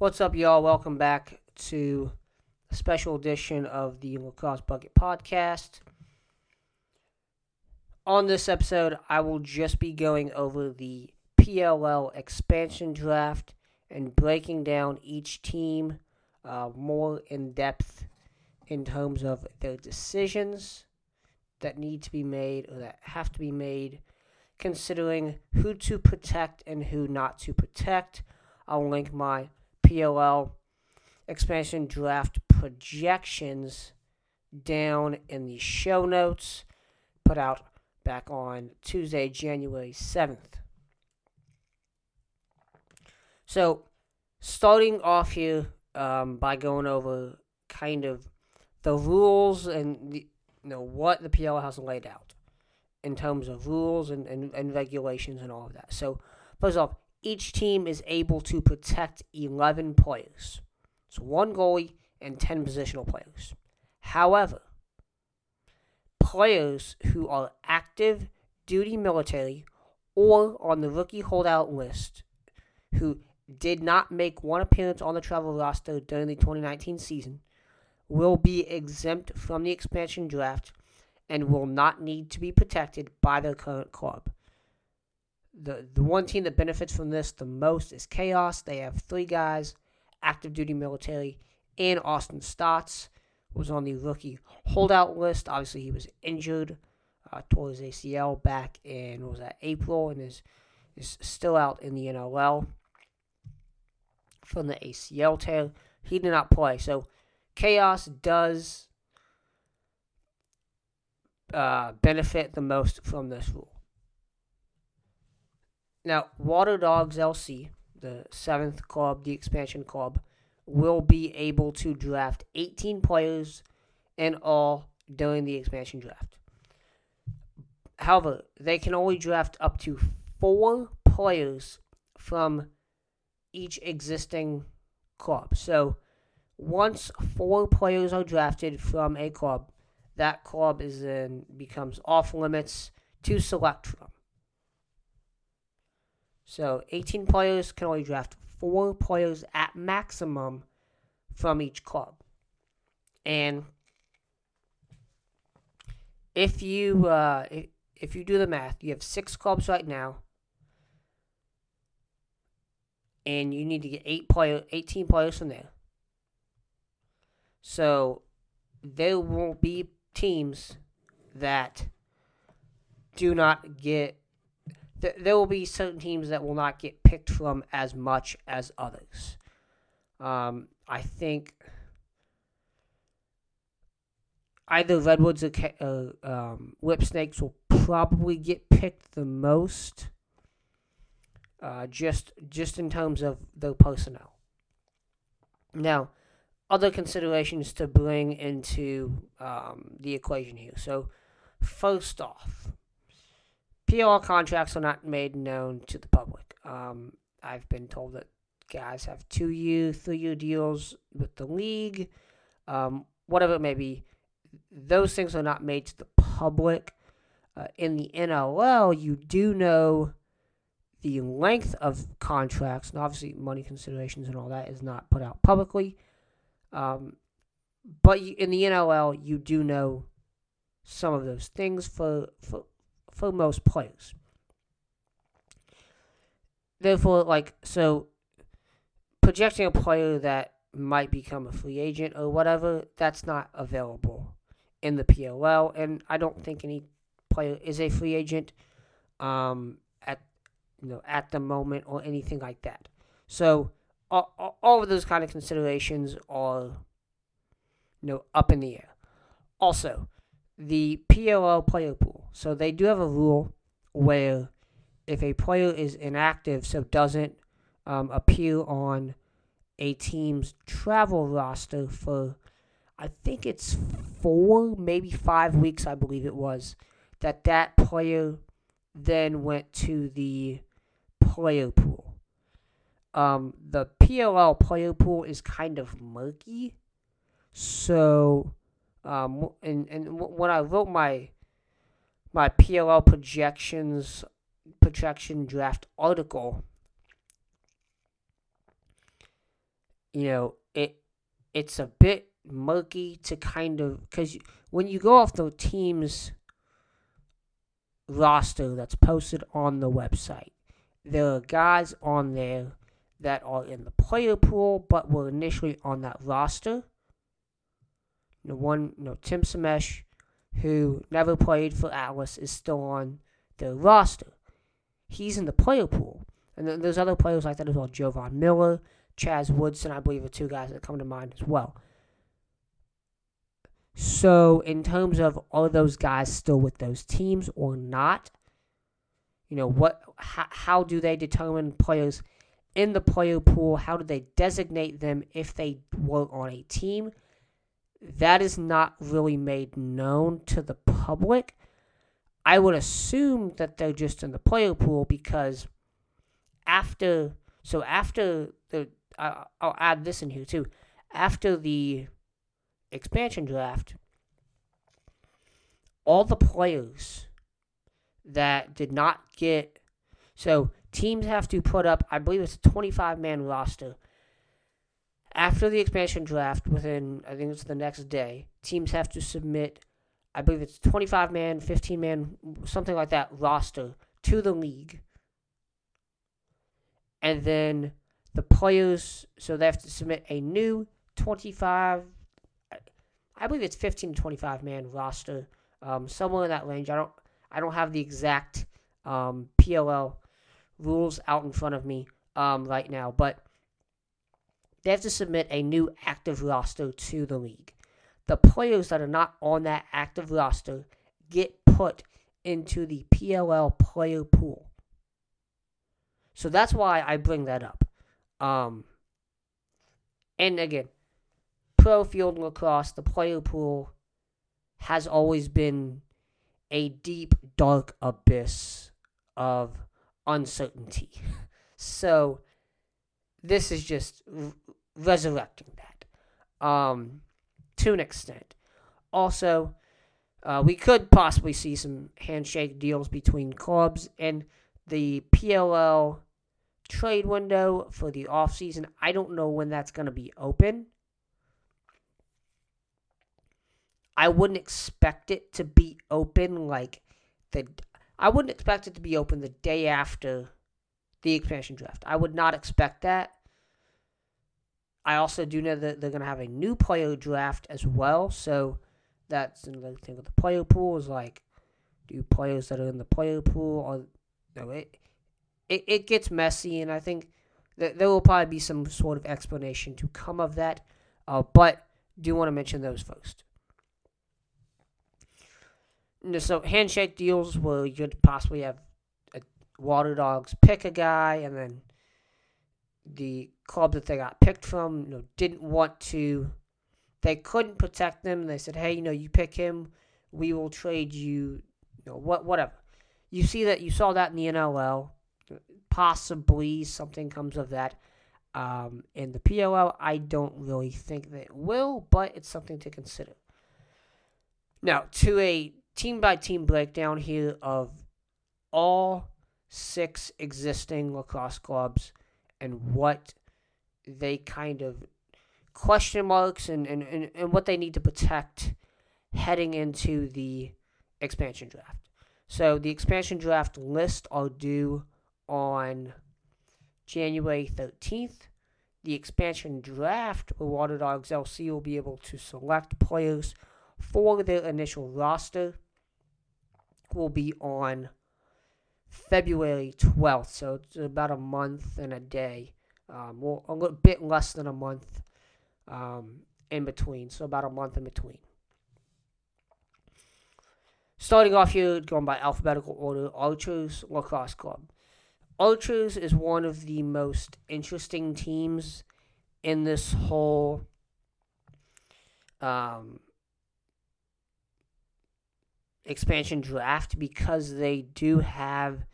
What's up, y'all? Welcome back to a special edition of the Lacrosse Bucket Podcast. On this episode, I will just be going over the PLL expansion draft and breaking down each team uh, more in depth in terms of their decisions that need to be made or that have to be made, considering who to protect and who not to protect. I'll link my PLL expansion draft projections down in the show notes put out back on Tuesday, January 7th. So, starting off here um, by going over kind of the rules and the, you know what the PL has laid out in terms of rules and, and, and regulations and all of that. So, first off, each team is able to protect 11 players. So one goalie and 10 positional players. However, players who are active duty military or on the rookie holdout list who did not make one appearance on the travel roster during the 2019 season will be exempt from the expansion draft and will not need to be protected by their current club the the one team that benefits from this the most is Chaos. They have three guys, active duty military, and Austin Staats was on the rookie holdout list. Obviously, he was injured, uh, his ACL back in was that April, and is is still out in the NLL from the ACL tear. He did not play, so Chaos does uh, benefit the most from this rule. Now, Water Dogs LC, the seventh club, the expansion club, will be able to draft 18 players in all during the expansion draft. However, they can only draft up to four players from each existing club. So, once four players are drafted from a club, that club is then becomes off limits to select from. So 18 players can only draft four players at maximum from each club. And if you uh, if you do the math, you have six clubs right now, and you need to get eight player, 18 players from there. So there will be teams that do not get th- there will be certain teams that will not get picked from as much as others. Um, I think either Redwoods or uh, um, Whip Snakes will probably get picked the most, uh, just just in terms of their personnel. Now, other considerations to bring into um, the equation here. So, first off, PLL contracts are not made known to the public. Um, I've been told that guys have two year, three year deals with the league, um, whatever it may be. Those things are not made to the public. Uh, in the NLL, you do know the length of contracts, and obviously money considerations and all that is not put out publicly. Um, but in the NLL, you do know some of those things for, for for most players. Therefore, like, so projecting a player that might become a free agent or whatever, that's not available in the PLL, and I don't think any player is a free agent um, at you know at the moment or anything like that. So all, all of those kind of considerations are you know up in the air. Also, the PLL player pool. So they do have a rule where if a player is inactive, so doesn't um, appear on a team's travel roster for, I think it's four, maybe five weeks, I believe it was, that that player then went to the player pool. Um, the PLL player pool is kind of murky, so um, and and when I wrote my my PLL projections projection draft article, you know, it it's a bit murky to kind of because when you go off the team's roster that's posted on the website, there are guys on there that are in the player pool but were initially on that roster. You know, one, you know, Tim Samesh, who never played for Atlas, is still on the roster. He's in the player pool. And then there's other players like that as well. Jovan Miller, Chaz Woodson, I believe, are two guys that come to mind as well. So, in terms of are those guys still with those teams or not? You know, what? How, how do they determine players in the player pool? How do they designate them if they were on a team? That is not really made known to the public. I would assume that they're just in the player pool because after, so after the, I'll add this in here too. After the expansion draft, all the players that did not get so teams have to put up I believe it's a 25 man roster after the expansion draft within I think it's the next day teams have to submit I believe it's 25 man 15 man something like that roster to the league and then the players so they have to submit a new 25 I believe it's 15 to 25 man roster, um, somewhere in that range. I don't I don't have the exact um, PLL rules out in front of me um, right now, but they have to submit a new active roster to the league. The players that are not on that active roster get put into the PLL player pool. So that's why I bring that up. Um, and again, pro field lacrosse, the player pool has always been a deep, dark abyss of uncertainty. So this is just resurrecting that um, to an extent. Also, uh, we could possibly see some handshake deals between clubs and the PLL trade window for the offseason. I don't know when that's going to be open. I wouldn't expect it to be open like the. I wouldn't expect it to be open the day after the expansion draft. I would not expect that. I also do know that they're going to have a new player draft as well. So that's another thing with the player pool is like, do players that are in the player pool or no? it, it it gets messy, and I think that there will probably be some sort of explanation to come of that. Uh, but do want to mention those first so handshake deals where you could possibly have a water dogs pick a guy and then the club that they got picked from you know didn't want to they couldn't protect them. They said hey you know you pick him we will trade you you know what whatever. You see that you saw that in the NLL possibly something comes of that um, in the PLL I don't really think that will but it's something to consider. Now to a team by team breakdown here of all six existing lacrosse clubs and what they kind of question marks and, and, and, and what they need to protect heading into the expansion draft. So the expansion draft list are due on January 13th. The expansion draft where Water Dogs LC will be able to select players for their initial roster will be on February 12th. So it's about a month and a day. Um, well, a little bit less than a month um, in between. So about a month in between. Starting off here, going by alphabetical order, Archers Lacrosse Club. Archers is one of the most interesting teams in this whole um, expansion draft because they do have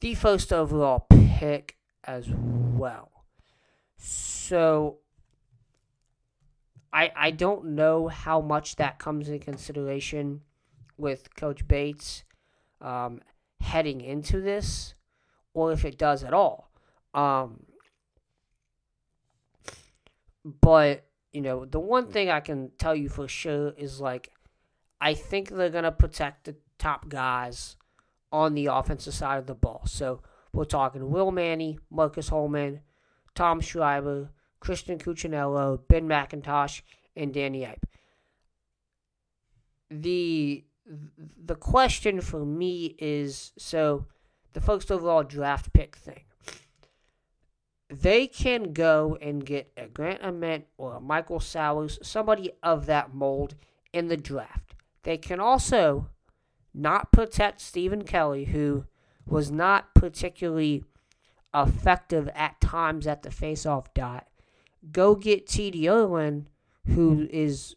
the first overall pick as well. So I I don't know how much that comes in consideration with Coach Bates um, heading into this, or if it does at all. Um, but you know, the one thing I can tell you for sure is like, I think they're gonna protect the top guys on the offensive side of the ball. So we're talking Will Manny, Marcus Holman, Tom Schreiber, Christian Cuccinello, Ben McIntosh, and Danny Eipp. The the question for me is so the first overall draft pick thing. They can go and get a Grant Ament or a Michael Sowers, somebody of that mold in the draft. They can also not protect Stephen Kelly, who was not particularly effective at times at the faceoff dot. Go get TD Ierlan, who is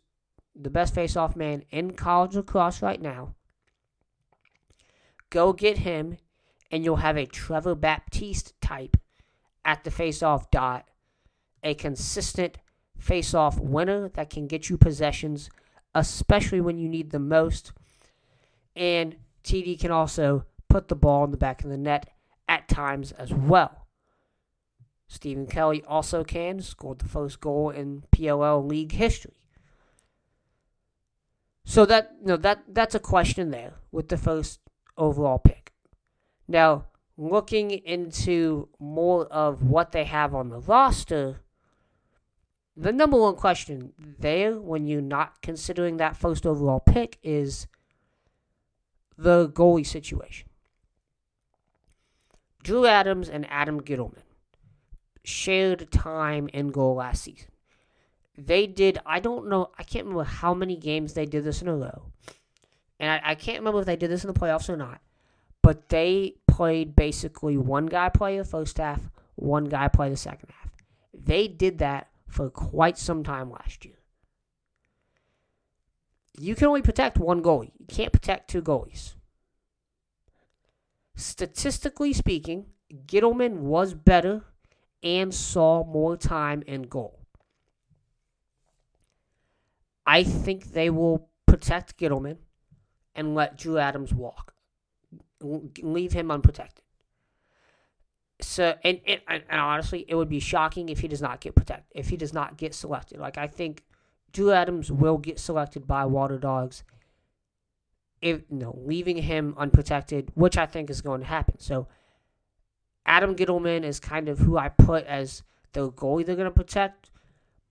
the best faceoff man in college lacrosse right now. Go get him, and you'll have a Trevor Baptiste type at the faceoff dot, a consistent faceoff winner that can get you possessions, especially when you need the most. And TD can also put the ball in the back of the net at times as well. Stephen Kelly also can, scored the first goal in PLL league history. So that you know, that that's a question there with the first overall pick. Now, looking into more of what they have on the roster, the number one question there when you're not considering that first overall pick is the goalie situation. Drew Adams and Adam Ghitelman shared time in goal last season. They did, I don't know, I can't remember how many games they did this in a row. And I, I can't remember if they did this in the playoffs or not. But they played basically one guy play the first half, one guy play the second half. They did that for quite some time last year. You can only protect one goalie. You can't protect two goalies. Statistically speaking, Ghitelman was better and saw more time in goal. I think they will protect Ghitelman and let Drew Adams walk. Leave him unprotected. So and, and and honestly, it would be shocking if he does not get protected. If he does not get selected, like I think Drew Adams will get selected by Water Dogs. If you know, leaving him unprotected, which I think is going to happen. So Adam Ghitelman is kind of who I put as the goalie they're going to protect.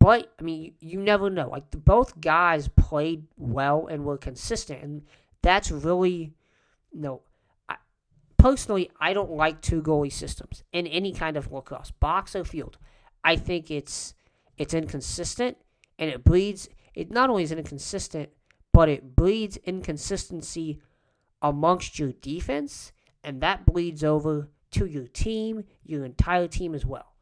But I mean, you, you never know. Like the, both guys played well and were consistent, and that's really you no. Know, personally, I don't like two goalie systems in any kind of lacrosse, box or field. I think it's it's inconsistent and it bleeds. It not only is inconsistent, but it bleeds inconsistency amongst your defense, and that bleeds over to your team, your entire team as well.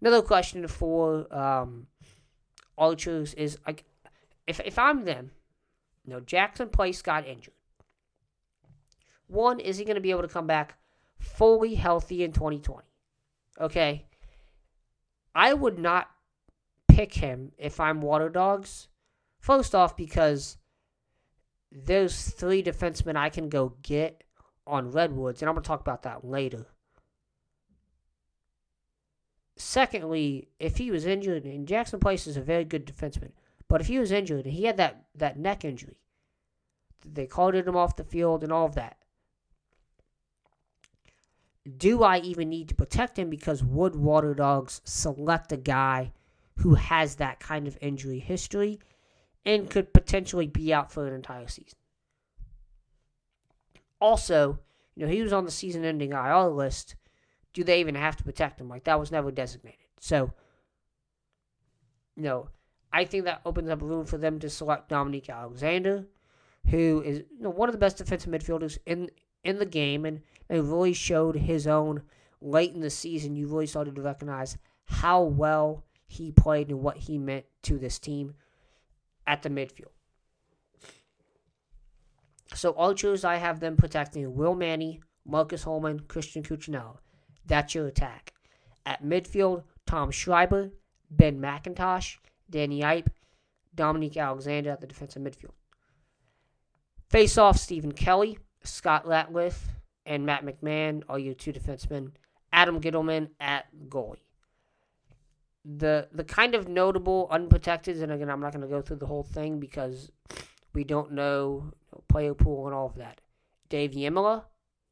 Another question for um, Archers is like, if if I'm them, know, Jackson Place got injured. One, is he going to be able to come back fully healthy in 2020? Okay. I would not pick him if I'm Water Dogs. First off, because those three defensemen I can go get on Redwoods, and I'm going to talk about that later. Secondly, if he was injured, and Jackson Place is a very good defenseman, but if he was injured and he had that, that neck injury, they called him off the field and all of that. Do I even need to protect him because would Water Dogs select a guy who has that kind of injury history and could potentially be out for an entire season? Also, you know, he was on the season ending IR list. Do they even have to protect him? Like, that was never designated. So, you know, I think that opens up room for them to select Dominique Alexander, who is you know, one of the best defensive midfielders in in the game, and, and really showed his own late in the season. You really started to recognize how well he played and what he meant to this team at the midfield. So Archers, I have them protecting Will Manny, Marcus Holman, Christian Cuccinello. That's your attack. At midfield, Tom Schreiber, Ben McIntosh, Danny Eipp, Dominique Alexander at the defensive midfield. Face off Stephen Kelly, Scott Ratliff, and Matt McMahon are your two defensemen Adam Ghitelman at goalie. The the kind of notable unprotected, and again, I'm not going to go through the whole thing because we don't know player pool and all of that. Dave Yamala,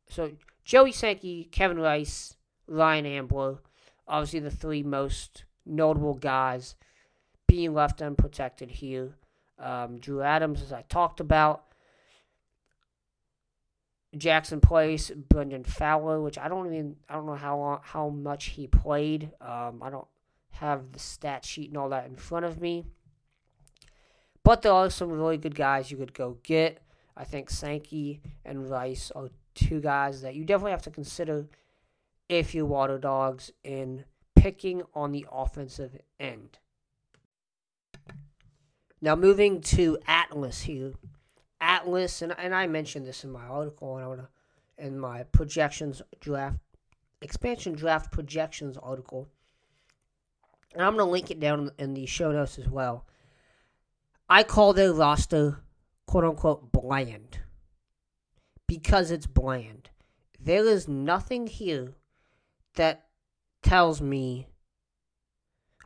so Joey Sankey, Kevin Rice, Ryan Ambler, obviously the three most notable guys being left unprotected here. Um, Drew Adams, as I talked about. Jackson Place, Brendan Fowler, which I don't even I don't know how long, how much he played. Um, I don't have the stat sheet and all that in front of me. But there are some really good guys you could go get. I think Sankey and Rice are two guys that you definitely have to consider if you water dogs in picking on the offensive end. Now moving to Atlas here. Atlas, and, and I mentioned this in my article, and I wanna, in my projections draft, expansion draft projections article, and I'm gonna link it down in the show notes as well. I call their roster quote unquote bland because it's bland. There is nothing here that tells me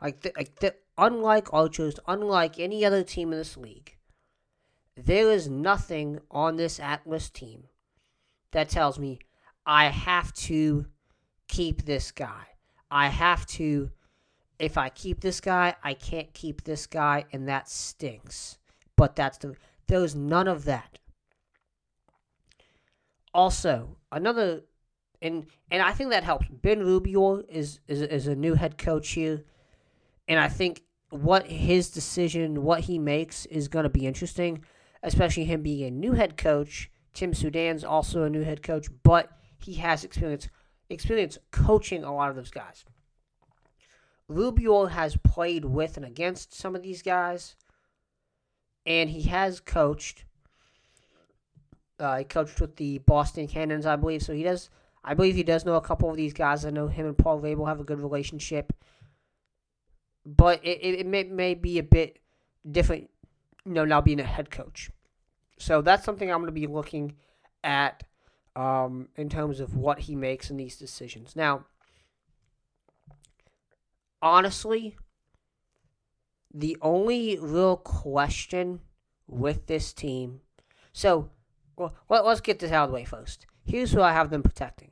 like th- like th- unlike Archers, unlike any other team in this league, there is nothing on this Atlas team that tells me I have to keep this guy. I have to if I keep this guy, I can't keep this guy and that stinks. But that's the there's none of that. Also, another and and I think that helps. Ben Rubeor is is is a new head coach here, and I think what his decision, what he makes, is going to be interesting, especially him being a new head coach. Tim Soudan's also a new head coach, but he has experience experience coaching a lot of those guys. Rubeor has played with and against some of these guys, and he has coached. Uh, he coached with the Boston Cannons, I believe. So he does. I believe he does know a couple of these guys. I know him and Paul Rabil have a good relationship, but it, it, may, may be a bit different. You know, now being a head coach. So that's something I'm going to be looking at um, in terms of what he makes in these decisions. Now, honestly, the only real question with this team. So, well, let, us get this out of the way first. Here's who I have them protecting.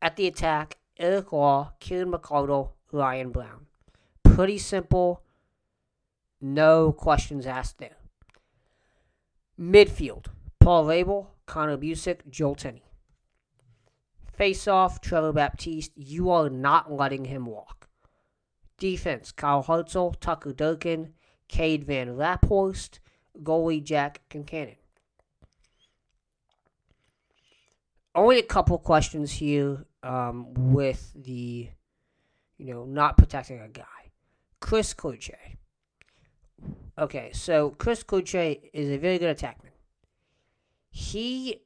At the attack, Eric Law, Kieran McArdle, Ryan Brown. Pretty simple. No questions asked there. Midfield, Paul Rabil, Connor Buczek, Joel Tinney. Face off, Trevor Baptiste. You are not letting him walk. Defense Kyle Hartzell, Tucker Durkin, Cade Van Raaphorst, goalie Jack Concannon. Only a couple questions here um, with the, you know, not protecting a guy. Chris Cloutier. Okay, so Chris Cloutier is a very good attackman. He,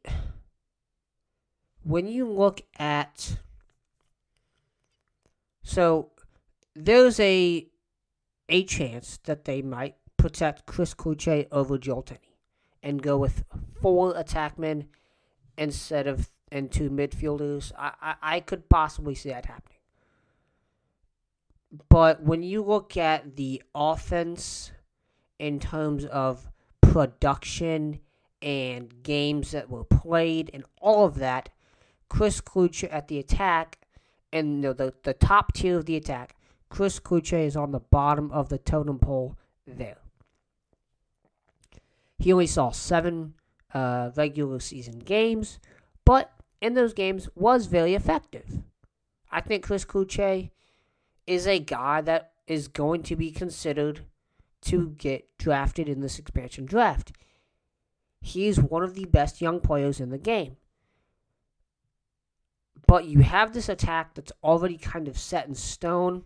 when you look at, so there's a a chance that they might protect Chris Cloutier over Joel and go with four attackmen instead of and two midfielders. I, I, I could possibly see that happening. But when you look at the offense in terms of production and games that were played and all of that, Chris Cloutier at the attack and you know, the, the top tier of the attack Chris Cloutier is on the bottom of the totem pole there. He only saw seven uh, regular season games, but in those games was very effective. I think Chris Cloutier is a guy that is going to be considered to get drafted in this expansion draft. He is one of the best young players in the game. But you have this attack that's already kind of set in stone.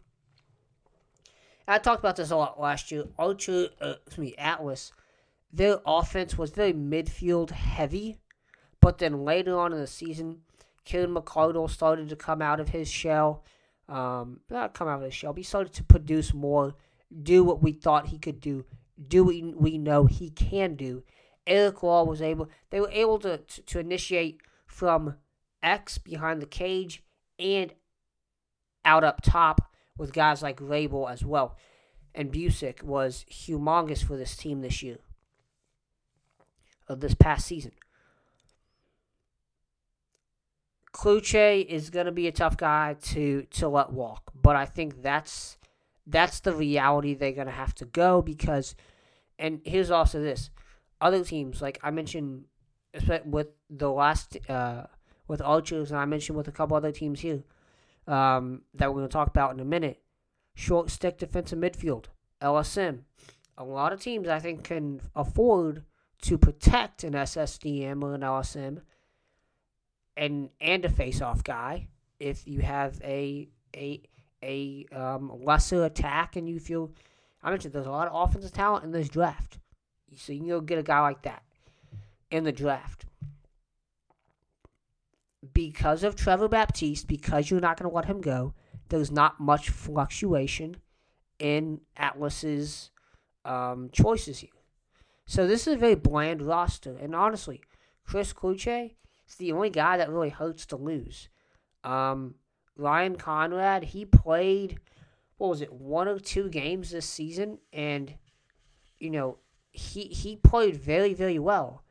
I talked about this a lot last year. Archer, uh, excuse me, Atlas, their offense was very midfield heavy, but then later on in the season, Kieran McArdle started to come out of his shell. Um, not come out of the shell, but he started to produce more, do what we thought he could do, do what we know he can do. Eric Law was able, they were able to, to, to initiate from X behind the cage and out up top with guys like Rabil as well. And Buczek was humongous for this team this year, of this past season. Cloutier is going to be a tough guy to to let walk, but I think that's that's the reality they're going to have to go because. And here's also this: other teams like I mentioned with the last uh, with Archers, and I mentioned with a couple other teams here um, that we're going to talk about in a minute. Short stick defensive midfield, LSM. A lot of teams I think can afford to protect an SSDM or an LSM and and a face-off guy if you have a a a um, lesser attack and you feel I mentioned there's a lot of offensive talent in this draft, so you can go get a guy like that in the draft. Because of Trevor Baptiste, because you're not going to let him go, there's not much fluctuation in Atlas's um, choices here. So this is a very bland roster, and honestly, Chris Cloutier is the only guy that really hurts to lose. Um, Ryan Conrad, he played, what was it, one or two games this season, and, you know, he he played very, very well.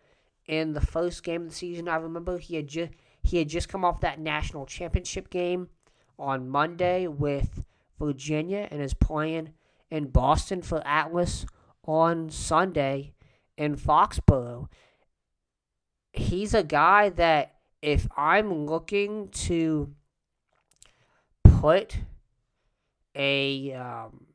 In the first game of the season, I remember he had just he had just come off that national championship game on Monday with Virginia and is playing in Boston for Atlas on Sunday in Foxborough he's a guy that if I'm looking to put a um,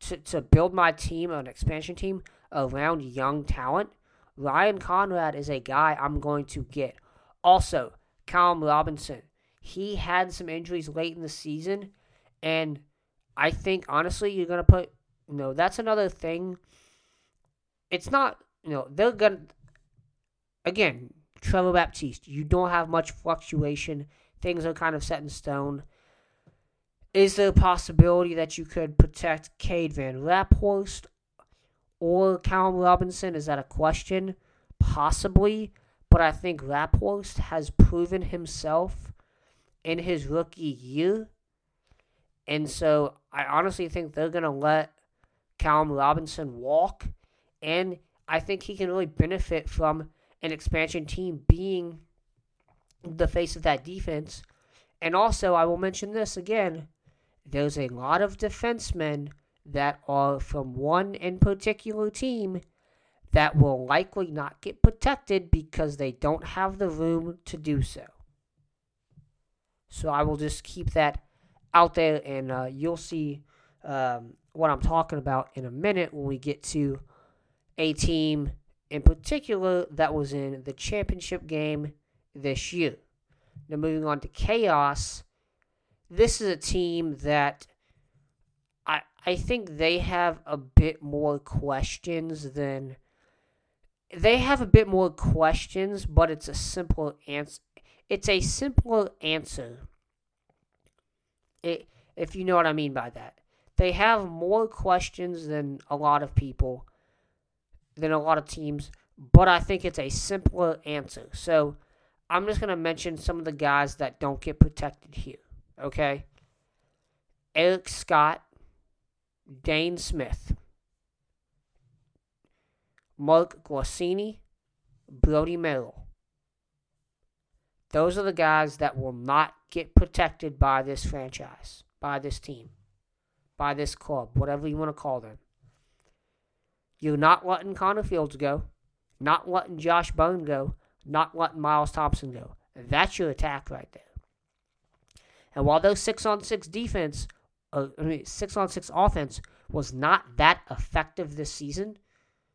to, to build my team, an expansion team around young talent, Ryan Conrad is a guy I'm going to get. Also, Callum Robinson. He had some injuries late in the season, and I think honestly, you're gonna put you know that's another thing. It's not you know they're gonna again, Trevor Baptiste, you don't have much fluctuation. Things are kind of set in stone. Is there a possibility that you could protect Cade Van Raaphorst or Callum Robinson? Is that a question? Possibly, but I think Raaphorst has proven himself in his rookie year. And so I honestly think they're going to let Callum Robinson walk. And I think he can really benefit from an expansion team being the face of that defense. And also, I will mention this again there's a lot of defensemen that are from one in particular team that will likely not get protected because they don't have the room to do so. So I will just keep that out there, and uh, you'll see um, what I'm talking about in a minute when we get to a team in particular that was in the championship game this year. Now, moving on to Chaos, this is a team that I I think they have a bit more questions than they have a bit more questions, but it's a simple answer. It's a simpler answer. It, if you know what I mean by that. They have more questions than a lot of people than a lot of teams, but I think it's a simpler answer. So I'm just going to mention some of the guys that don't get protected here, okay? Eric Scott, Dane Smith, Mark Glicini, Brodie Merrill. Those are the guys that will not get protected by this franchise, by this team, by this club, whatever you want to call them. You're not letting Connor Fields go, not letting Josh Byrne go, not letting Miles Thompson go. That's your attack right there. And while those six on six defense, uh, I mean six on six offense was not that effective this season,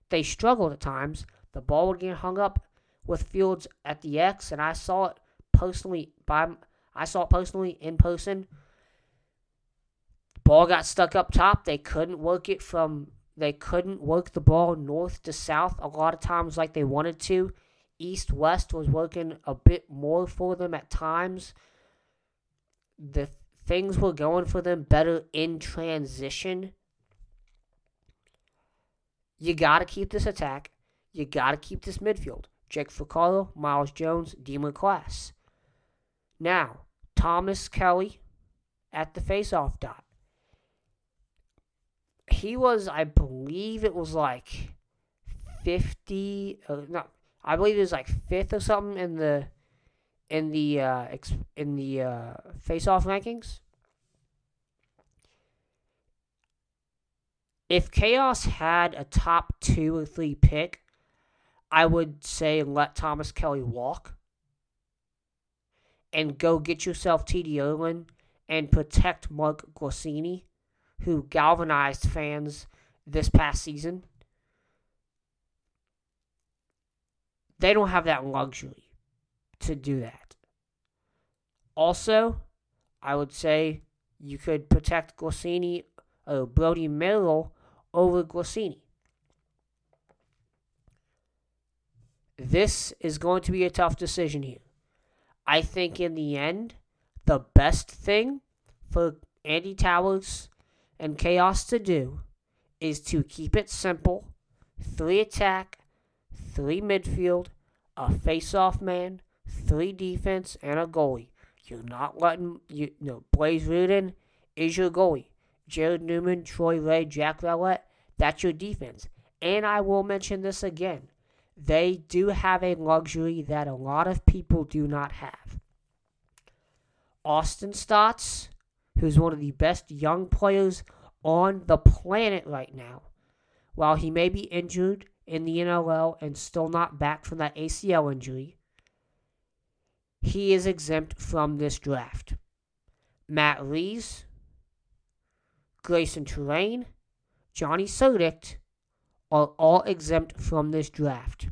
they struggled at times. The ball would get hung up with Fields at the X, and I saw it personally by I saw it personally in person. Ball got stuck up top. They couldn't work it from they couldn't work the ball north to south a lot of times like they wanted to. East west was working a bit more for them at times. The things were going for them better in transition. You got to keep this attack. You got to keep this midfield. Jake Froccaro, Miles Jones, Deemer Class. Now, Thomas Kelly at the faceoff dot. He was, I believe it was like 50, uh, no, I believe it was like fifth or something in the in the uh, ex- in the uh, face-off rankings. If Chaos had a top two or three pick, I would say let Thomas Kelly walk and go get yourself TD Ierlan and protect Mark Glicini, who galvanized fans this past season. They don't have that luxury to do that. Also, I would say you could protect Glicini or Brodie Merrill over Glicini. This is going to be a tough decision here. I think in the end, the best thing for Andy Towers and Chaos to do is to keep it simple three attack, three midfield, a face off man, three defense, and a goalie. You're not letting you, know Blaze Riorden is your goalie. Jarrod Neumann, Troy Reh, Jack Rowlett, that's your defense. And I will mention this again. They do have a luxury that a lot of people do not have. Austin Staats, who's one of the best young players on the planet right now, while he may be injured in the NLL and still not back from that ACL injury, he is exempt from this draft. Matt Lees, Grayson Terrain, Johnny Sudick are all exempt from this draft.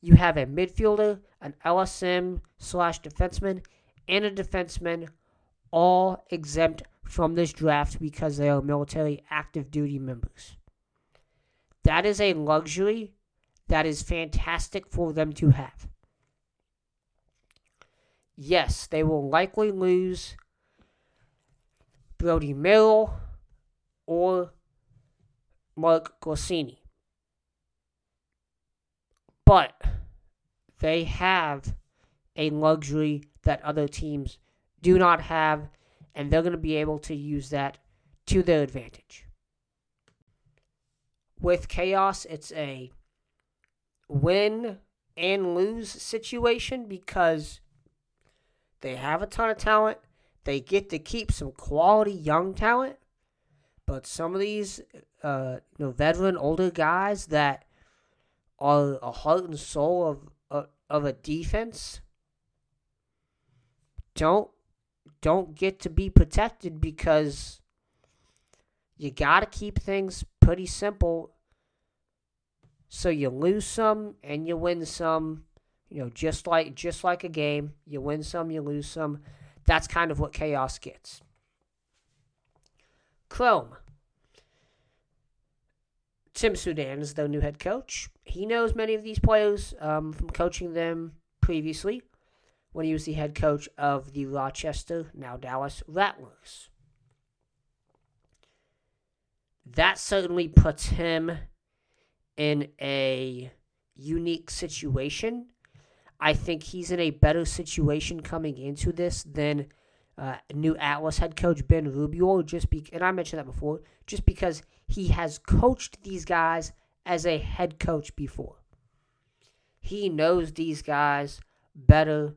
You have a midfielder, an LSM slash defenseman, and a defenseman all exempt from this draft because they are military active duty members. That is a luxury that is fantastic for them to have yes, they will likely lose Brodie Merrill or Mark Glicini. But they have a luxury that other teams do not have, and they're going to be able to use that to their advantage. With Chaos, it's a win and lose situation because they have a ton of talent. They get to keep some quality young talent. But some of these uh, you know, veteran, older guys that are a heart and soul of, of, of a defense don't don't get to be protected because you got to keep things pretty simple so you lose some and you win some you know, just like just like a game, you win some, you lose some. That's kind of what chaos gets. Chrome. Tim Soudan is their new head coach. He knows many of these players um, from coaching them previously when he was the head coach of the Rochester, now Dallas Rattlers. That certainly puts him in a unique situation I think he's in a better situation coming into this than uh, new Atlas head coach Ben Rubeor. Just be, and I mentioned that before, just because he has coached these guys as a head coach before. He knows these guys better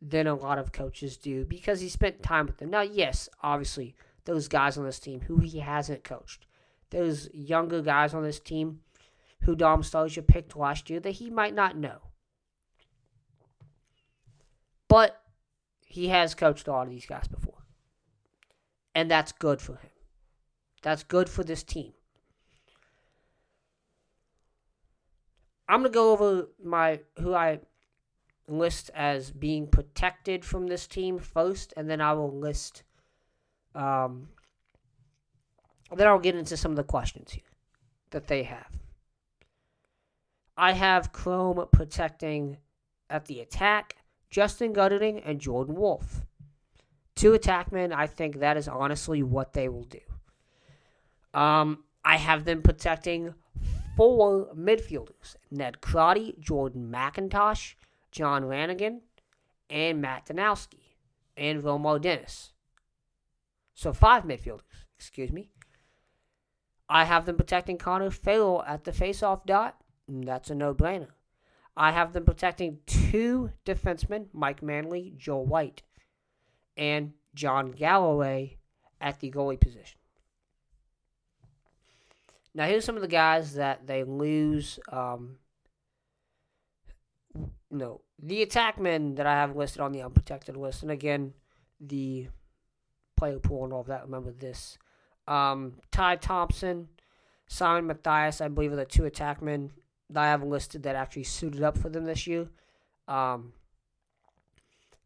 than a lot of coaches do because he spent time with them. Now, yes, obviously, those guys on this team who he hasn't coached, those younger guys on this team who Dom Starsia picked last year that he might not know. But he has coached a lot of these guys before. And that's good for him. That's good for this team. I'm gonna go over my who I list as being protected from this team first, and then I will list. Um, then I'll get into some of the questions here that they have. I have Chrome protecting at the attack. Justin Guterding, and Jordan Wolf. Two attackmen, I think that is honestly what they will do. Um, I have them protecting four midfielders Ned Crotty, Jordan McIntosh, John Ranagan, and Matt Danowski, and Romar Dennis. So five midfielders, excuse me. I have them protecting Connor Farrell at the faceoff dot. That's a no-brainer. I have them protecting two defensemen, Mike Manley, Joe White, and John Galloway at the goalie position. Now, here's some of the guys that they lose. Um, no, the attackmen that I have listed on the unprotected list, and again, the player pool and all of that. Remember this: um, Ty Thompson, Simon Matthias, I believe, are the two attackmen that I have listed that actually suited up for them this year. Um,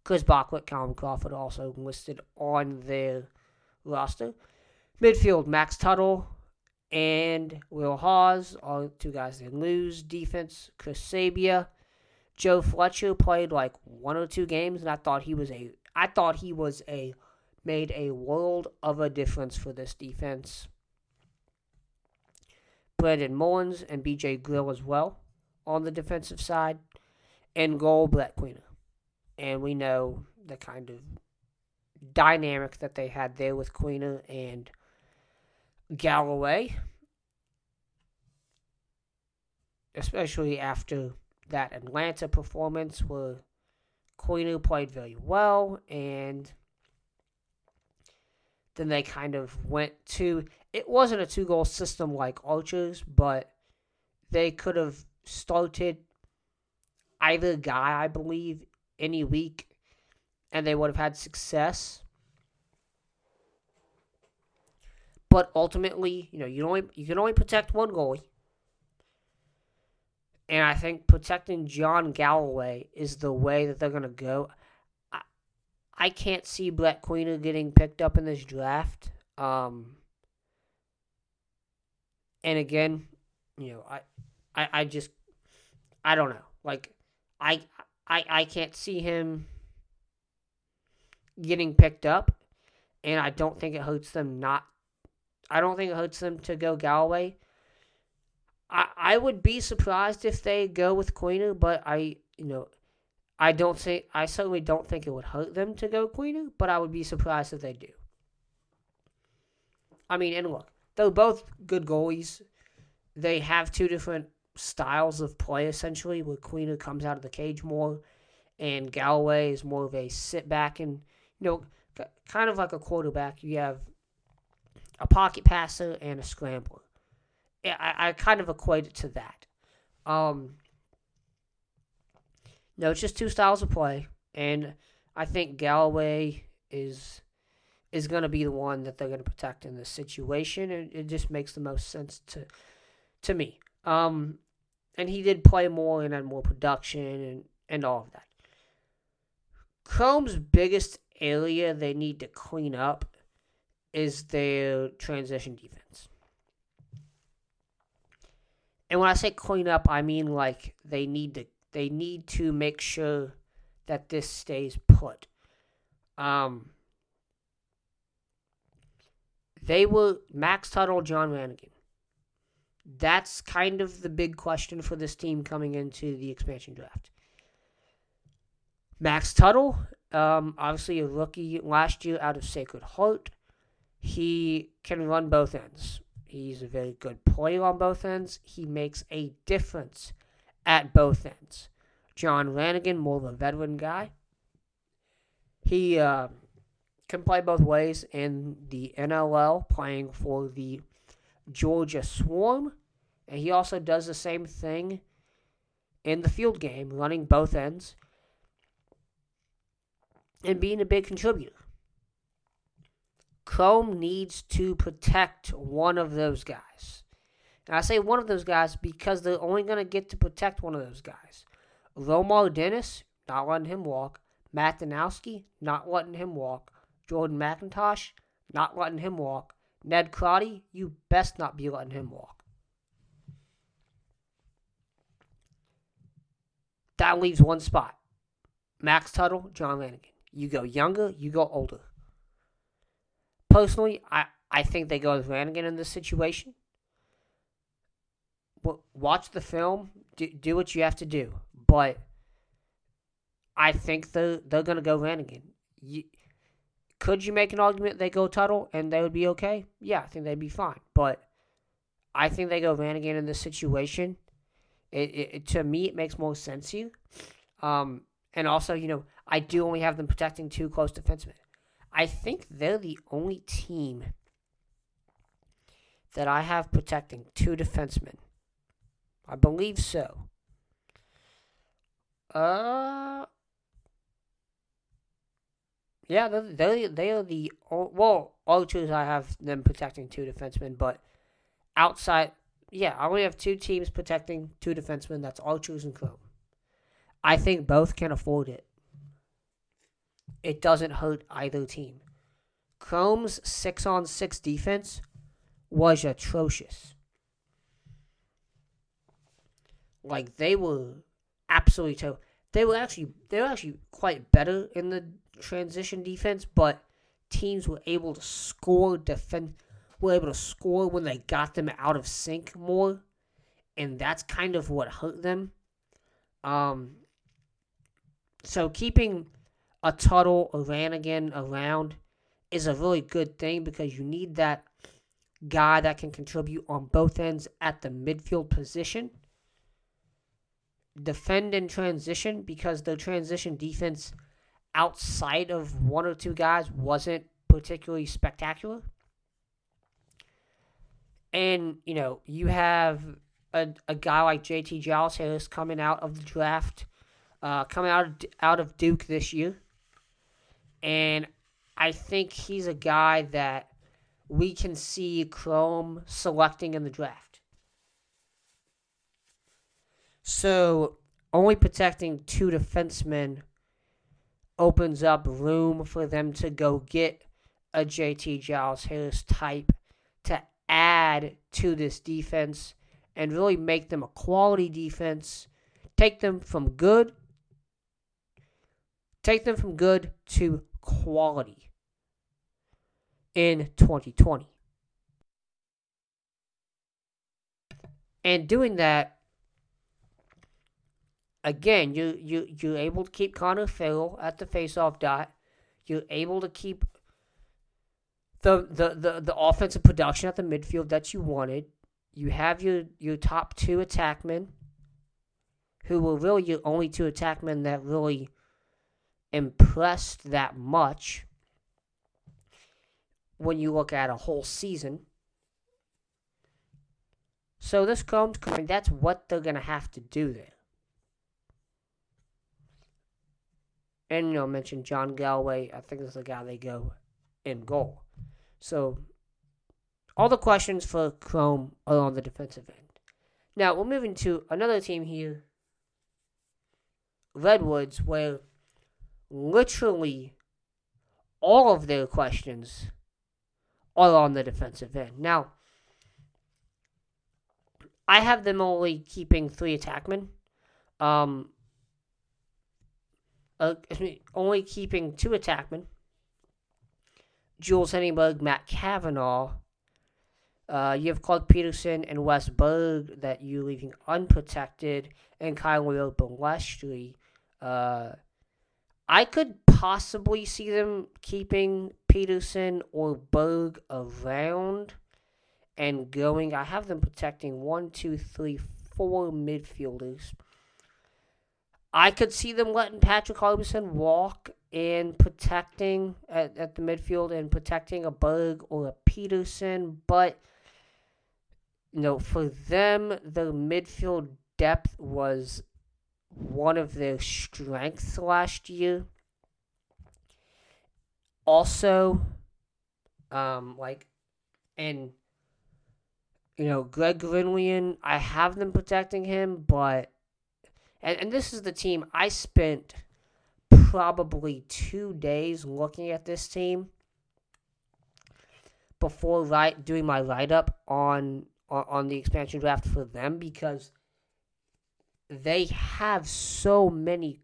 Chris Bachwick, Colin Crawford also listed on their roster. Midfield, Max Tuttle and Will Hawes are two guys they lose. Defense, Chris Sabia. Joe Fletcher played like one or two games, and I thought he was a I thought he was a made a world of a difference for this defense. Brandon Mullins and BJ Grill as well on the defensive side. And goal, Brett Queener. And we know the kind of dynamic that they had there with Queener and Galloway. Especially after that Atlanta performance where Queener played very well and then they kind of went to it wasn't a two goal system like Archer's, but they could have started either guy, I believe, any week, and they would have had success. But ultimately, you know, you only you can only protect one goalie. And I think protecting John Galloway is the way that they're gonna go. I, I can't see Brett Queener getting picked up in this draft. Um, and again, you know, I, I, I just, I don't know. Like, I, I, I can't see him getting picked up, and I don't think it hurts them not. I don't think it hurts them to go Galloway. I, I would be surprised if they go with Queener, but I, you know, I don't say I certainly don't think it would hurt them to go Queener, but I would be surprised if they do. I mean, and look, they're both good goalies. They have two different styles of play essentially, where Queener comes out of the cage more, and Galloway is more of a sit back and you know, kind of like a quarterback. You have a pocket passer and a scrambler. I, I kind of equate it to that. Um, no, it's just two styles of play, and I think Galloway is is going to be the one that they're going to protect in this situation. it just makes the most sense to to me. Um, and he did play more and had more production and, and all of that. Chrome's biggest area they need to clean up is their transition defense. And when I say clean up, I mean like they need to they need to make sure that this stays put. Um, they were Max Tuttle, John Ranagan. That's kind of the big question for this team coming into the expansion draft. Max Tuttle, um, obviously a rookie last year out of Sacred Heart. He can run both ends. He's a very good player on both ends. He makes a difference at both ends. John Ranagan, more of a veteran guy. He uh, can play both ways in the NLL, playing for the Georgia Swarm. And he also does the same thing in the field game, running both ends and being a big contributor. Chrome needs to protect one of those guys. And I say one of those guys because they're only going to get to protect one of those guys. Romar Dennis, not letting him walk. Matt Danowski, not letting him walk. Jordan MacIntosh, not letting him walk. Ned Crotty, you best not be letting him walk. That leaves one spot. Max Tuttle, John Ranagan. You go younger, you go older. Personally, I, I think they go with Ranagan in this situation. Watch the film, do, do what you have to do. But I think they're, they're going to go Ranagan. You, Could you make an argument they go Tuttle and they would be okay? Yeah, I think they'd be fine. But I think they go Ranagan in this situation. It, it, it to me it makes more sense here. Um, and also, you know, I do only have them protecting two close defensemen. I think they're the only team that I have protecting two defensemen. I believe so. Uh, yeah, they they are the well, all two I have them protecting two defensemen, but outside, yeah, I only have two teams protecting two defensemen. That's Archers and Chrome. I think both can afford it. It doesn't hurt either team. Chrome's six on six defense was atrocious. Like they were absolutely terrible. They were actually they were actually quite better in the transition defense, but teams were able to score defend were able to score when they got them out of sync more, and that's kind of what hurt them. Um, so keeping a Tuttle or Ranagan around is a really good thing because you need that guy that can contribute on both ends at the midfield position. Defend and transition because the transition defense outside of one or two guys wasn't particularly spectacular. And, you know, you have a, a guy like JT Giles Harris coming out of the draft, uh, coming out of, out of Duke this year. And I think he's a guy that we can see Chrome selecting in the draft. So, only protecting two defensemen opens up room for them to go get a JT Giles Harris type to add to this defense and really make them a quality defense. Take them from good take them from good to quality in 2020. And doing that again, you you you're able to keep Connor Farrell at the faceoff dot. You're able to keep the, the, the, the offensive production at the midfield that you wanted. You have your, your top two attackmen, who were really your only two attackmen that really impressed that much when you look at a whole season. So this comes, coming, that's what they're going to have to do there. And, you know, mention John Galloway. I think is the guy they go in goal. So, all the questions for Chrome are on the defensive end. Now, we're moving to another team here, Redwoods, where literally all of their questions are on the defensive end. Now, I have them only keeping three attackmen. Um, uh, only keeping two attackmen. Jules Heningburg, Matt Kavanagh. Uh, you have Clarke Petterson and Wes Berg that you're leaving unprotected, and Kyle Balestri. Uh, I could possibly see them keeping Petterson or Berg around and going. I have them protecting one, two, three, four midfielders. I could see them letting Patrick Harbison walk and protecting at, at the midfield and protecting a Berg or a Petterson, but you know, for them, the midfield depth was one of their strengths last year. Also, um, like, and you know, Greg Gurenlian, I have them protecting him, but and, and this is the team I spent probably two days looking at this team before write, doing my write up on, on on the expansion draft for them because they have so many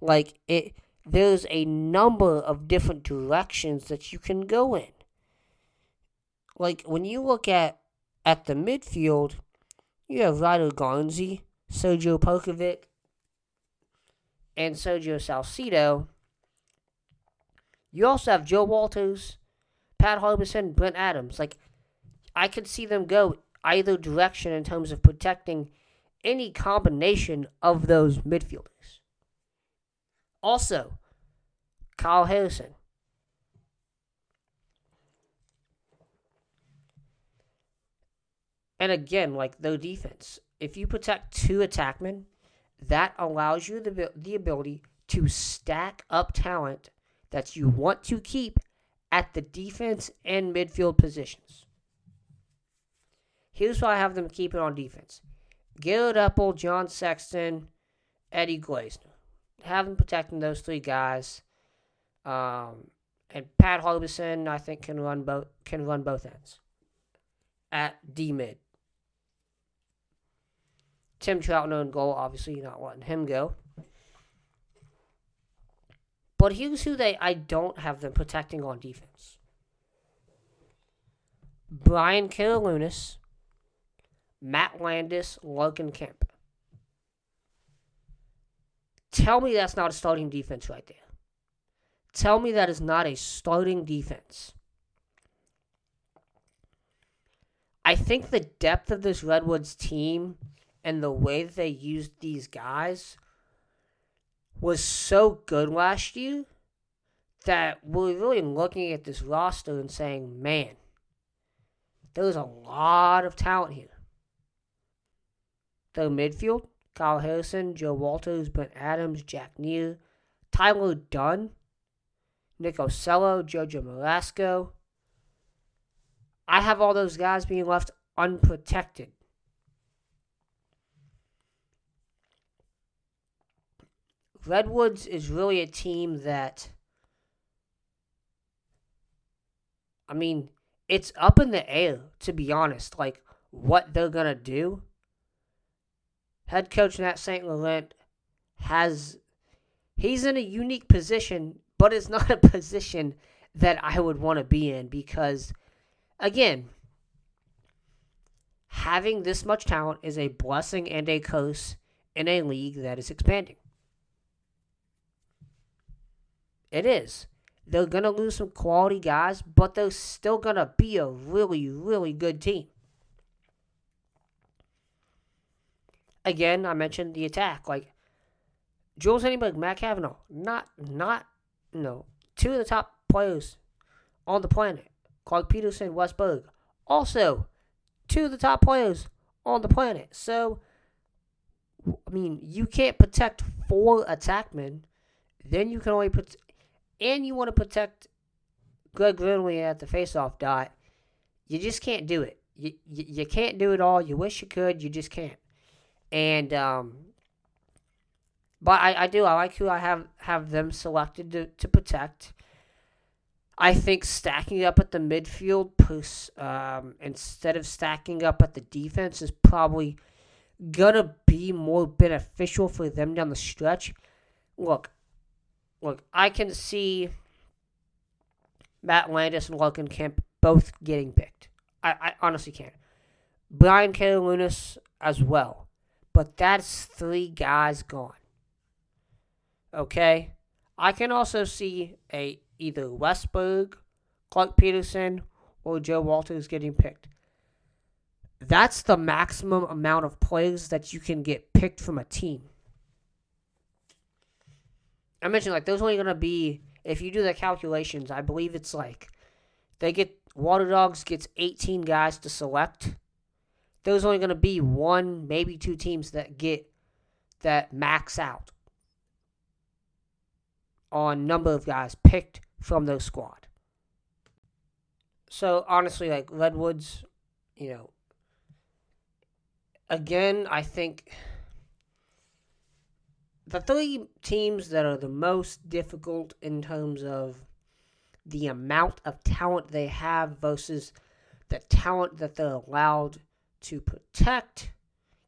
like it there's a number of different directions that you can go in like when you look at at the midfield you have Ryder Garnsey Sergio Perkovic, and Sergio Salcido, You also have Joe Walters, Pat Harbison, Brent Adams. Like, I could see them go either direction in terms of protecting any combination of those midfielders. Also, Kyle Harrison. And again, like the defense, if you protect two attackmen, that allows you the, the ability to stack up talent that you want to keep at the defense and midfield positions. Here's why I have them keeping on defense. Garrett Epple, John Sexton, Eddie Glazener. Have them protecting those three guys. Um, and Pat Harbison, I think, can run both can run both ends at D mid. Tim Troutner in goal, obviously not letting him go. But here's who they I don't have them protecting on defense. Brian Karalunas, Matt Landis, Logan Kemp. Tell me that's not a starting defense right there. Tell me that is not a starting defense. I think the depth of this Redwoods team and the way that they used these guys was so good last year that we're really looking at this roster and saying, man, there's a lot of talent here. The midfield, Kyle Harrison, Joe Walters, Brent Adams, Jack Neal, Tyler Dunn, Nick Ocello, Jojo Marasco. I have all those guys being left unprotected. Redwoods is really a team that, I mean, it's up in the air, to be honest, like what they're going to do. Head coach Nat St. Laurent has, he's in a unique position, but it's not a position that I would want to be in because, again, having this much talent is a blessing and a curse in a league that is expanding. It is. They're going to lose some quality guys, but they're still going to be a really, really good team. Again, I mentioned the attack. Like, Jules Heningburg, Matt Kavanagh, not, not, no, two of the top players on the planet. Clarke Petterson, Wes Berg, also two of the top players on the planet. So, I mean, you can't protect four attackmen. Then you can only put and you want to protect Greg Lindley at the faceoff dot, you just can't do it. You, you, you can't do it all. You wish you could, you just can't. And um, but I, I do I like who I have have them selected to, to protect. I think stacking up at the midfield um, instead of stacking up at the defense is probably gonna be more beneficial for them down the stretch. Look, look, I can see Matt Landis and Logan Kemp both getting picked. I, I honestly can. Brian Karalunas as well. But that's three guys gone. Okay? I can also see a either Wes Clarke Petterson, or Joe Walters getting picked. That's the maximum amount of players that you can get picked from a team. I mentioned like there's only gonna be if you do the calculations, I believe it's like they get Water Dogs gets 18 guys to select. There's only gonna be one, maybe two teams that get that max out on number of guys picked from their squad. So honestly, like Redwoods, you know, again, I think the three teams that are the most difficult in terms of the amount of talent they have versus the talent that they're allowed to protect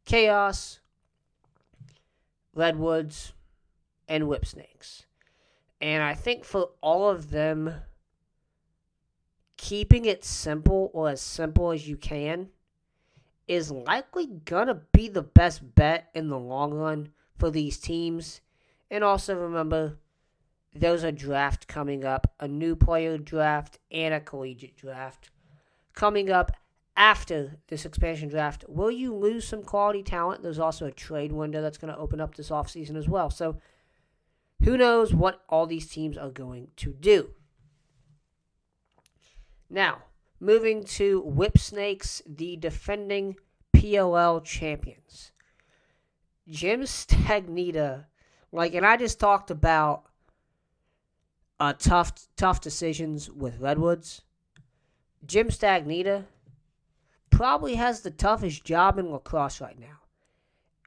Chaos, Redwoods, and Whipsnakes. And I think for all of them, keeping it simple or as simple as you can is likely gonna be the best bet in the long run for these teams. And also remember, there's a draft coming up, a new player draft and a collegiate draft coming up after this expansion draft. Will you lose some quality talent? There's also a trade window that's going to open up this offseason as well. So who knows what all these teams are going to do. Now, moving to Whip Snakes, the defending PLL champions. Jim Stagnitta, like, and I just talked about uh, tough, tough decisions with Redwoods. Jim Stagnitta probably has the toughest job in lacrosse right now.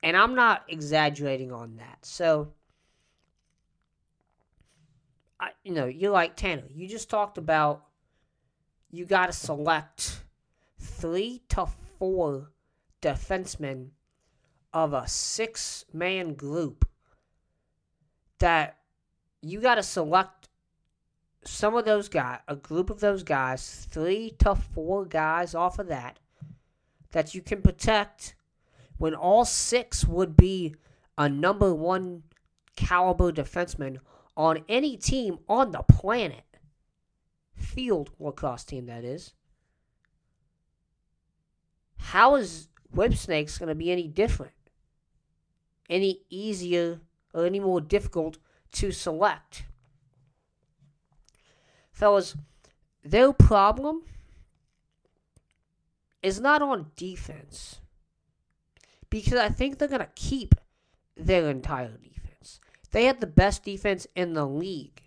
And I'm not exaggerating on that. So, I, you know, you're like Tanner. You just talked about you got to select three to four defensemen of a six man group that you got to select some of those guys, a group of those guys, three to four guys off of that, that you can protect when all six would be a number one caliber defenseman on any team on the planet. Field lacrosse team, that is. How is Whip Snakes going to be any different? Any easier or any more difficult to select? Fellas, their problem is not on defense. Because I think they're going to keep their entire defense. They had the best defense in the league.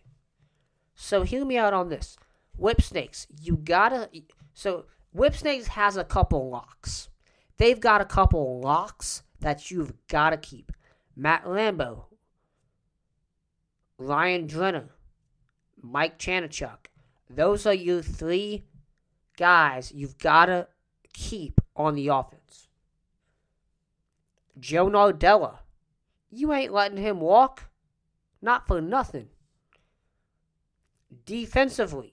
So hear me out on this. Whip Snakes, you gotta. So Whip Snakes has a couple locks. They've got a couple locks that you've got to keep. Matt Rambo, Ryan Drenner, Mike Chanenchuk. Those are your three guys you've got to keep on the offense. Joe Nardella, you ain't letting him walk. Not for nothing. Defensively,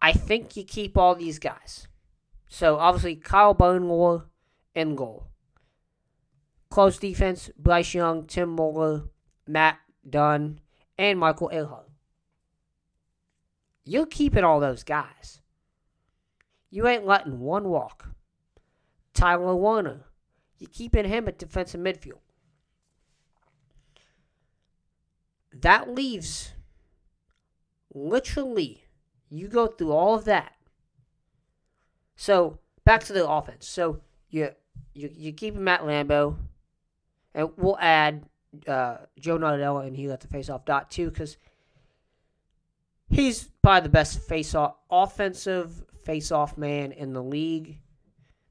I think you keep all these guys. So obviously Kyle Bernlohr in goal. Close defense, Bryce Young, Tim Muller, Matt Dunn, and Michael Ehrhardt. You're keeping all those guys. You ain't letting one walk. Tyler Warner, you're keeping him at defensive midfield. That leaves literally, you go through all of that. So back to the offense. So you you you keep Matt Rambo, and we'll add uh, Joe Nardella and he let the face off dot too because he's probably the best face off offensive face off man in the league.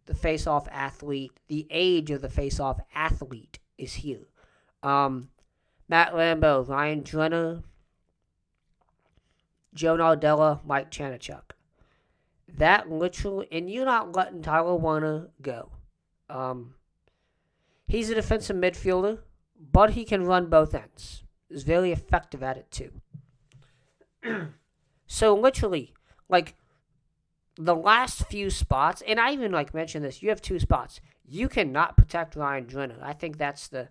The face off athlete, the age of the face off athlete is here. Um, Matt Rambo, Ryan Drenner, Joe Nardella, Mike Chanenchuk. That literally, and you're not letting Tyler Warner go. Um, he's a defensive midfielder, but he can run both ends. He's very effective at it too. so literally, like the last few spots, and I even like mentioned this, you have two spots. You cannot protect Ryan Drenner. I think that's the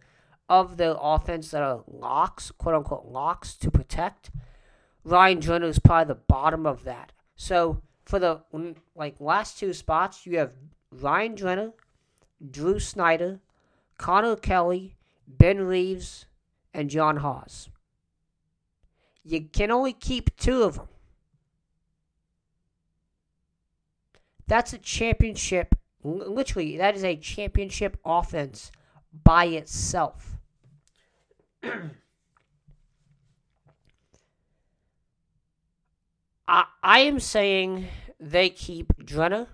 of the offense that are locks, quote unquote locks to protect. Ryan Drenner is probably the bottom of that. So for the like last two spots, you have Ryan Drenner, Drew Snyder, Connor Kelly, Ben Reeves, and John Haus. You can only keep two of them. That's a championship. Literally, that is a championship offense by itself. I, I am saying they keep Drenner,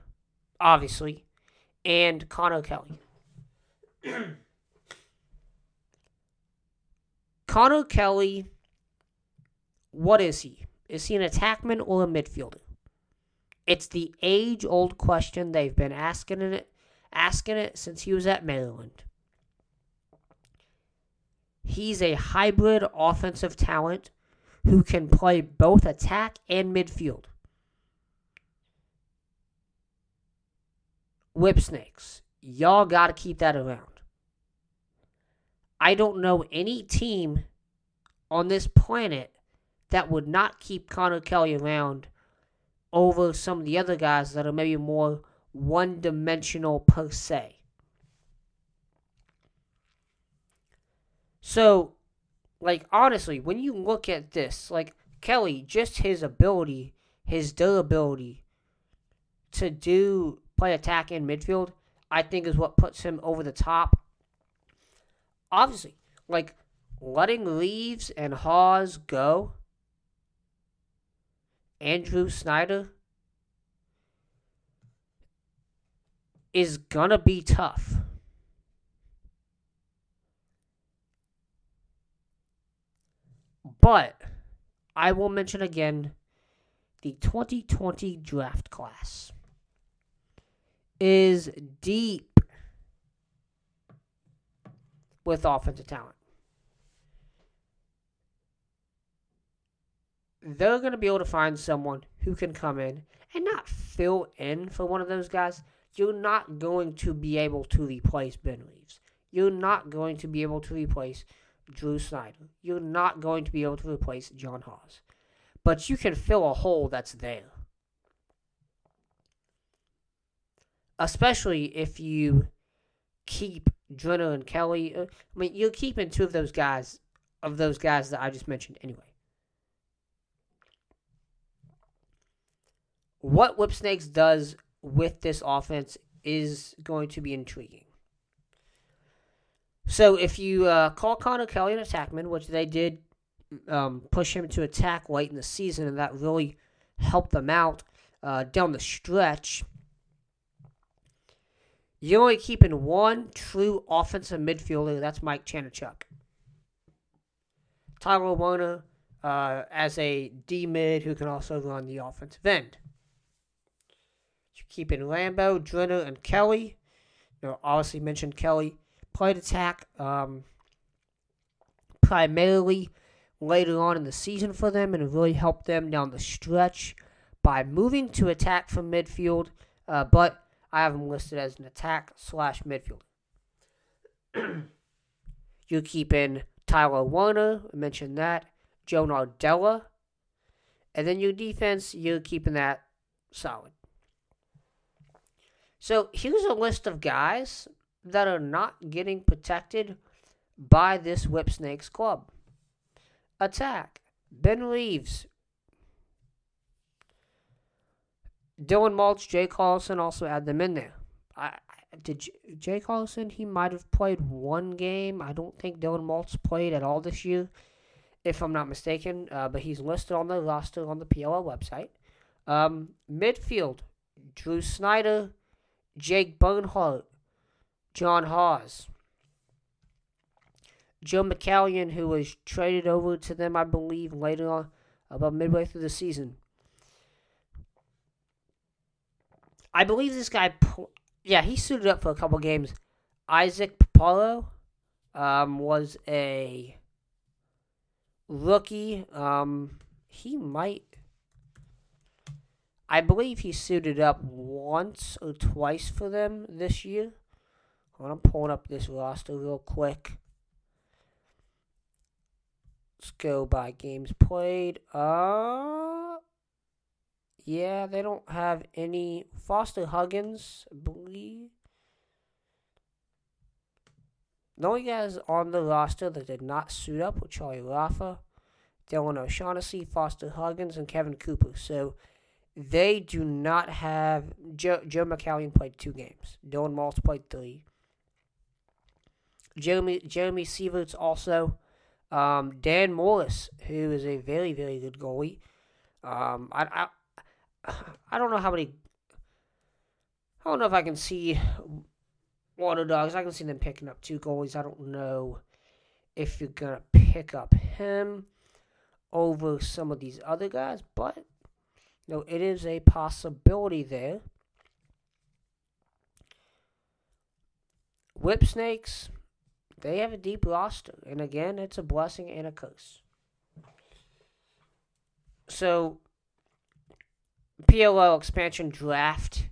obviously, and Connor Kelly. Connor Kelly, what is he? Is he an attackman or a midfielder? It's the age old question they've been asking it asking it since he was at Maryland. He's a hybrid offensive talent who can play both attack and midfield. Whip snakes. Y'all got to keep that around. I don't know any team on this planet that would not keep Connor Kelly around over some of the other guys that are maybe more one dimensional per se. So, like, honestly, when you look at this, like, Kelly, just his ability, his durability to do play attack in midfield, I think is what puts him over the top. Obviously, like, letting Reeves and Haus go, Andrew Snyder is gonna be tough. But I will mention again the 2020 draft class is deep with offensive talent. They're going to be able to find someone who can come in and not fill in for one of those guys. You're not going to be able to replace Ben Reeves. You're not going to be able to replace Drew Snyder. You're not going to be able to replace John Haus. But you can fill a hole that's there. Especially if you keep Drenner and Kelly. Uh, I mean, you're keeping two of those guys, of those guys that I just mentioned anyway. What Whipsnakes does with this offense is going to be intriguing. So if you uh, call Connor Kelly an attackman, which they did um, push him to attack late in the season, and that really helped them out uh, down the stretch, you're only keeping one true offensive midfielder. That's Mike Chanenchuk. Tyler Warner uh, as a D mid who can also run the offensive end. You're keeping Rambo, Drenner, and Kelly. You know, obviously mentioned Kelly played attack um, primarily later on in the season for them, and really helped them down the stretch by moving to attack from midfield. Uh, but I have him listed as an attack slash midfielder. you keep in Tyler Warner, I mentioned that, Joe Nardella, and then your defense, you're keeping that solid. So here's a list of guys that are not getting protected by this Whipsnakes club. Attack. Ben Reeves. Dylan Maltz, Jay Carlson also add them in there. I, did Jay Collison? He might have played one game. I don't think Dylan Maltz played at all this year, if I'm not mistaken. Uh, but he's listed on the roster on the PLL website. Um, midfield: Drew Snyder, Jake Bernhardt, John Haus. Joe McCallion, who was traded over to them, I believe, later on, about midway through the season. I believe this guy, yeah, he suited up for a couple games. Isaac Papalo um, was a rookie. Um, he might, I believe he suited up once or twice for them this year. I'm pulling up this roster real quick. Let's go by games played. Uh, yeah, they don't have any. Foster Huggins, I believe. The only guys on the roster that did not suit up were Charlie Rafa, Dylan O'Shaughnessy, Foster Huggins, and Kevin Cooper. So they do not have. Joe, Joe McCallion played two games. Dylan Maltz played three. Jeremy Jeremy Sieverts also. Um, Dan Morris, who is a very very good goalie. Um, I, I I don't know how many. I don't know if I can see Water Dogs. I can see them picking up two goalies. I don't know if you're gonna pick up him over some of these other guys, but no, it is a possibility there. Whip snakes, they have a deep roster, and again, it's a blessing and a curse. So, PLL expansion draft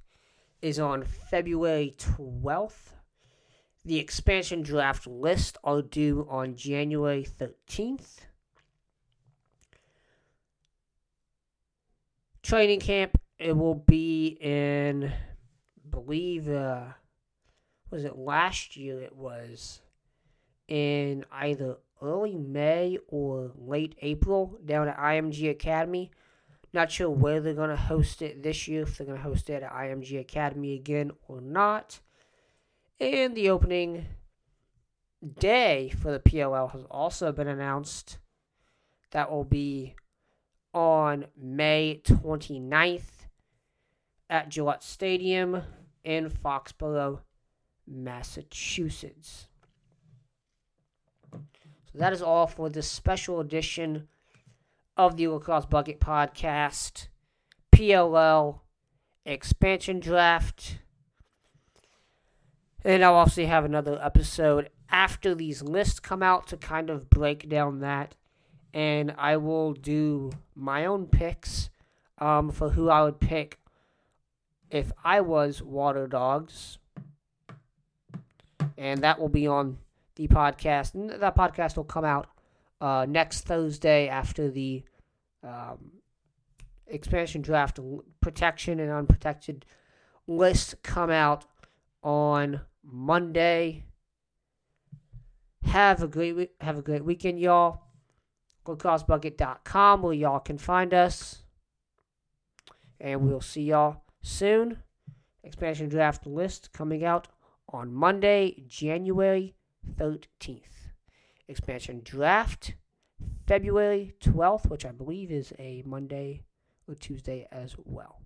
is on February 12th. The expansion draft list are due on January 13th. Training camp. It will be in, believe, uh, was it last year? It was in either early May or late April down at IMG Academy. Not sure where they're going to host it this year, if they're going to host it at IMG Academy again or not. And the opening day for the PLL has also been announced. That will be on May 29th at Gillette Stadium in Foxborough, Massachusetts. So that is all for this special edition of the Lacrosse Bucket Podcast, PLL expansion draft. And I'll also have another episode after these lists come out to kind of break down that. And I will do my own picks um, for who I would pick if I was Water Dogs. And that will be on the podcast. And that podcast will come out uh, next Thursday after the um, expansion draft protection and unprotected lists come out on Monday. Have a great have a great weekend, y'all. GoCrossBucket.com where y'all can find us. And we'll see y'all soon. Expansion draft list coming out on Monday, January 13th. Expansion draft February 12th, which I believe is a Monday or Tuesday as well.